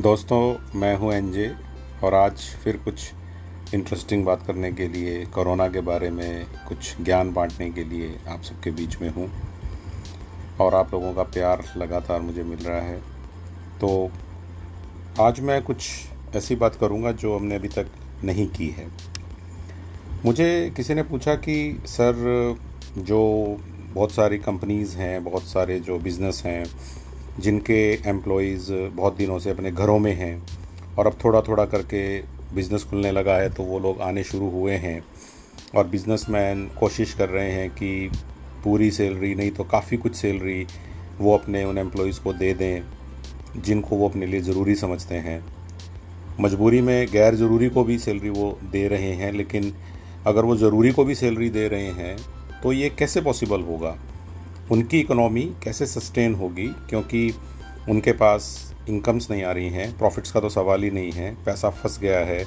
दोस्तों, मैं हूँ एनजे और आज फिर कुछ इंटरेस्टिंग बात करने के लिए कोरोना के बारे में कुछ ज्ञान बांटने के लिए आप सबके बीच में हूँ। और आप लोगों का प्यार लगातार मुझे मिल रहा है। तो आज मैं कुछ ऐसी बात करूँगा जो हमने अभी तक नहीं की है। मुझे किसी ने पूछा कि, सर, जो बहुत सारी कंपनीज़ हैं, बहुत सारे जो बिज़नेस हैं जिनके एम्प्लॉयज़ बहुत दिनों से अपने घरों में हैं और अब थोड़ा थोड़ा करके बिज़नेस खुलने लगा है तो वो लोग आने शुरू हुए हैं और बिज़नेसमैन कोशिश कर रहे हैं कि पूरी सैलरी नहीं तो काफ़ी कुछ सैलरी वो अपने उन एम्प्लॉयज़ को दे दें, जिनको वो अपने लिए ज़रूरी समझते हैं। मजबूरी में गैर ज़रूरी को भी सैलरी वो दे रहे हैं, लेकिन अगर वो ज़रूरी को भी सैलरी दे रहे हैं तो ये कैसे पॉसिबल होगा? उनकी इकोनॉमी कैसे सस्टेन होगी? क्योंकि उनके पास इनकम्स नहीं आ रही हैं प्रॉफिट्स का तो सवाल ही नहीं है। पैसा फंस गया है,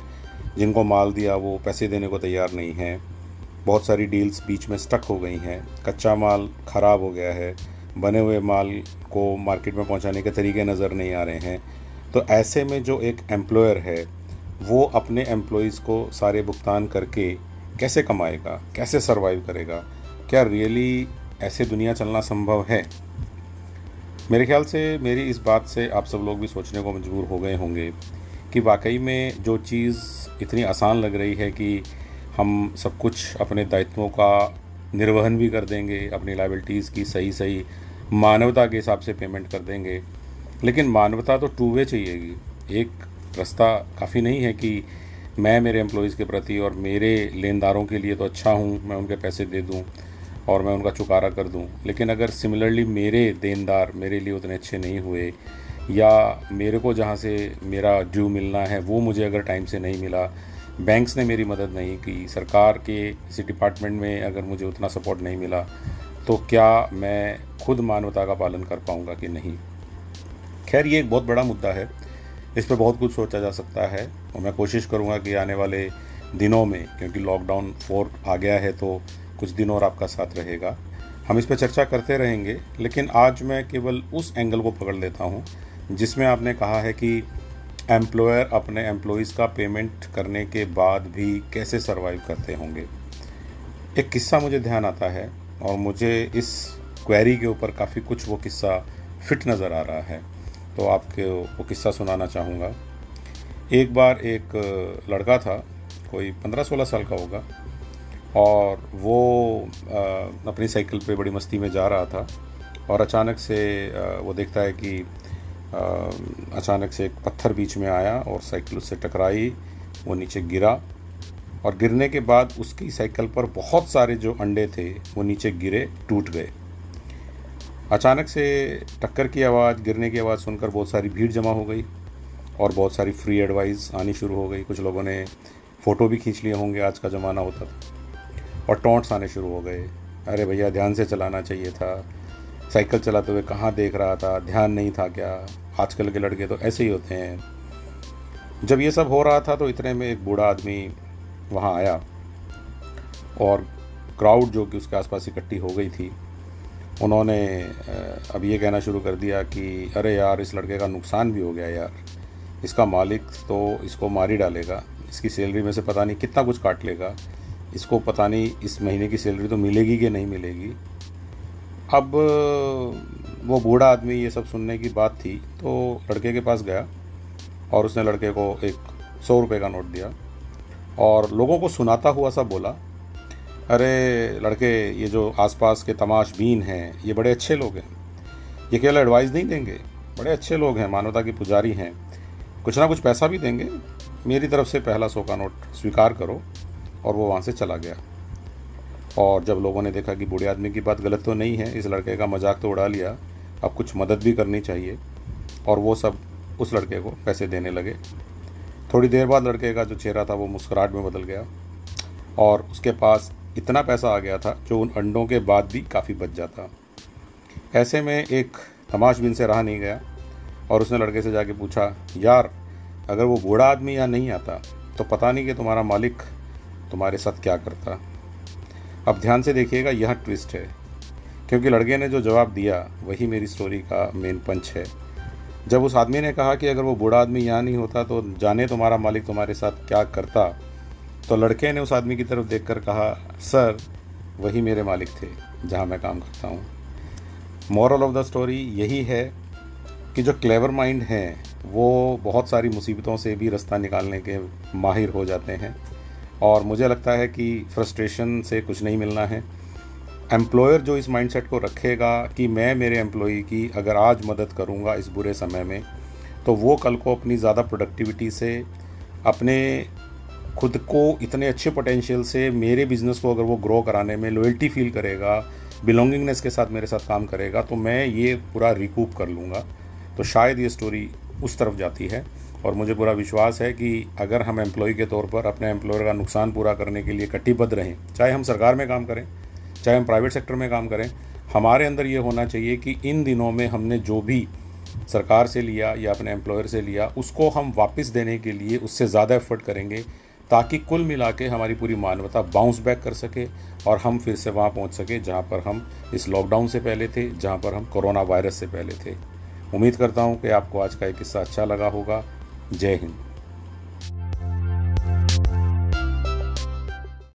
जिनको माल दिया वो पैसे देने को तैयार नहीं हैं। बहुत सारी डील्स बीच में स्टक हो गई हैं। कच्चा माल ख़राब हो गया है। बने हुए माल को मार्केट में पहुँचाने के तरीके नज़र नहीं आ रहे हैं। तो ऐसे में जो एक एम्प्लॉयर है, वो अपने एम्प्लॉयज़ को सारे भुगतान करके कैसे कमाएगा? कैसे सर्वाइव करेगा? क्या रियली ऐसे दुनिया चलना संभव है? मेरे ख्याल से मेरी इस बात से आप सब लोग भी सोचने को मजबूर हो गए होंगे कि वाकई में जो चीज़ इतनी आसान लग रही है कि हम सब कुछ अपने दायित्वों का निर्वहन भी कर देंगे, अपनी लाइबिलिटीज़ की सही सही मानवता के हिसाब से पेमेंट कर देंगे। लेकिन मानवता तो टू वे चाहिएगी। एक रास्ता काफ़ी नहीं है कि मैं मेरे एम्प्लॉयज़ के प्रति और मेरे लेनदारों के लिए तो अच्छा हूँ, मैं उनके पैसे दे दूँ। और मैं उनका चुकारा कर दूँ। लेकिन अगर सिमिलरली मेरे देनदार मेरे लिए उतने अच्छे नहीं हुए, या मेरे को जहाँ से मेरा ड्यू मिलना है, वो मुझे अगर टाइम से नहीं मिला बैंक्स ने मेरी मदद नहीं की, सरकार के किसी डिपार्टमेंट में अगर मुझे उतना सपोर्ट नहीं मिला तो क्या मैं खुद मानवता का पालन कर पाऊँगा कि नहीं? खैर, ये एक बहुत बड़ा मुद्दा है। इस पर बहुत कुछ सोचा जा सकता है और मैं कोशिश करूँगा कि आने वाले दिनों में, क्योंकि लॉकडाउन फोर आ गया है तो कुछ दिन और आपका साथ रहेगा। हम इस पर चर्चा करते रहेंगे, लेकिन आज मैं केवल उस एंगल को पकड़ लेता हूँ, जिसमें आपने कहा है कि एम्प्लॉयर अपने एम्प्लॉयज़ का पेमेंट करने के बाद भी कैसे सरवाइव करते होंगे। एक किस्सा मुझे ध्यान आता है, और मुझे इस क्वेरी के ऊपर काफ़ी कुछ वो किस्सा फिट नज़र आ रहा है तो आपके वो किस्सा सुनाना चाहूँगा। एक बार एक लड़का था, कोई पंद्रह सोलह साल का होगा और वो अपनी साइकिल पे बड़ी मस्ती में जा रहा था और अचानक से वो देखता है कि अचानक से एक पत्थर बीच में आया और साइकिल उससे टकराई, वो नीचे गिरा और गिरने के बाद उसकी साइकिल पर बहुत सारे जो अंडे थे, वो नीचे गिरे, टूट गए। अचानक से टक्कर की आवाज़, गिरने की आवाज़ सुनकर बहुत सारी भीड़ जमा हो गई और बहुत सारी फ्री एडवाइस आनी शुरू हो गई। कुछ लोगों ने फ़ोटो भी खींच लिए होंगे, आज का ज़माना होता था। और टोंट्स आने शुरू हो गए। अरे भैया, ध्यान से चलाना चाहिए था। साइकिल चलाते हुए कहाँ देख रहा था? ध्यान नहीं था क्या? आजकल के लड़के तो ऐसे ही होते हैं। जब ये सब हो रहा था तो इतने में एक बूढ़ा आदमी वहाँ आया और क्राउड जो कि उसके आसपास इकट्ठी हो गई थी, उन्होंने अब ये कहना शुरू कर दिया कि, अरे यार, इस लड़के का नुकसान भी हो गया यार। इसका मालिक तो इसको मार ही डालेगा। इसकी सैलरी में से पता नहीं कितना कुछ काट लेगा। इसको पता नहीं इस महीने की सैलरी तो मिलेगी कि नहीं मिलेगी। अब, वो बूढ़ा आदमी ये सब सुनने की बात थी तो लड़के के पास गया और उसने लड़के को एक सौ रुपये का नोट दिया और लोगों को सुनाता हुआ सा बोला, अरे लड़के, ये जो आसपास के तमाश बीन हैं, ये बड़े अच्छे लोग हैं। ये केवल एडवाइस नहीं देंगे, बड़े अच्छे लोग हैं, मानवता के पुजारी हैं। कुछ ना कुछ पैसा भी देंगे। मेरी तरफ़ से पहला सौ का नोट स्वीकार करो और वो वहाँ से चला गया। और जब लोगों ने देखा कि बूढ़े आदमी की बात गलत तो नहीं है, इस लड़के का मज़ाक तो उड़ा लिया, अब कुछ मदद भी करनी चाहिए। और वो सब उस लड़के को पैसे देने लगे। थोड़ी देर बाद लड़के का जो चेहरा था वो मुस्कुराहट में बदल गया। और उसके पास इतना पैसा आ गया था जो उन अंडों के बाद भी काफ़ी बच जाता। ऐसे में एक तमाशबिन से रहा नहीं गया। और उसने लड़के से जाके पूछा, यार, अगर वो बूढ़ा आदमी यहाँ नहीं आता तो पता नहीं कि तुम्हारा मालिक तुम्हारे साथ क्या करता? अब ध्यान से देखिएगा, यह ट्विस्ट है। क्योंकि लड़के ने जो जवाब दिया, वही मेरी स्टोरी का मेन पंच है। जब उस आदमी ने कहा कि अगर वो बूढ़ा आदमी यहाँ नहीं होता तो जाने तुम्हारा मालिक तुम्हारे साथ क्या करता? तो लड़के ने उस आदमी की तरफ़ देखकर कहा, सर, वही मेरे मालिक थे, जहाँ मैं काम करता हूँ। मॉरल ऑफ़ द स्टोरी यही है कि जो क्लेवर माइंड हैं, वो बहुत सारी मुसीबतों से भी रास्ता निकालने के माहिर हो जाते हैं। और मुझे लगता है कि फ्रस्ट्रेशन से कुछ नहीं मिलना है। एम्प्लॉयर जो इस माइंडसेट को रखेगा कि मैं मेरे एम्प्लॉई की अगर आज मदद करूँगा इस बुरे समय में तो वो कल को अपनी ज़्यादा प्रोडक्टिविटी से, अपने खुद को इतने अच्छे पोटेंशियल से मेरे बिज़नेस को अगर वो ग्रो कराने में लॉयल्टी फील करेगा बिलोंगिंगनेस के साथ मेरे साथ काम करेगा तो मैं ये पूरा रिकूप कर लूँगा। तो शायद ये स्टोरी उस तरफ़ जाती है। और मुझे पूरा विश्वास है कि अगर हम एम्प्लॉय के तौर पर अपने एम्प्लॉयर का नुकसान पूरा करने के लिए कटिबद्ध रहें, चाहे हम सरकार में काम करें, चाहे हम प्राइवेट सेक्टर में काम करें, हमारे अंदर ये होना चाहिए कि इन दिनों में हमने जो भी सरकार से लिया या अपने एम्प्लॉयर से लिया, उसको हम वापस देने के लिए उससे ज़्यादा एफर्ट करेंगे ताकि कुल मिला के हमारी पूरी मानवता बाउंस बैक कर सके और हम फिर से वहाँ पहुँच सके जहाँ पर हम इस लॉकडाउन से पहले थे, जहाँ पर हम कोरोना वायरस से पहले थे। उम्मीद करता हूँ कि आपको आज का एक किस्सा अच्छा लगा होगा। जय हिंद।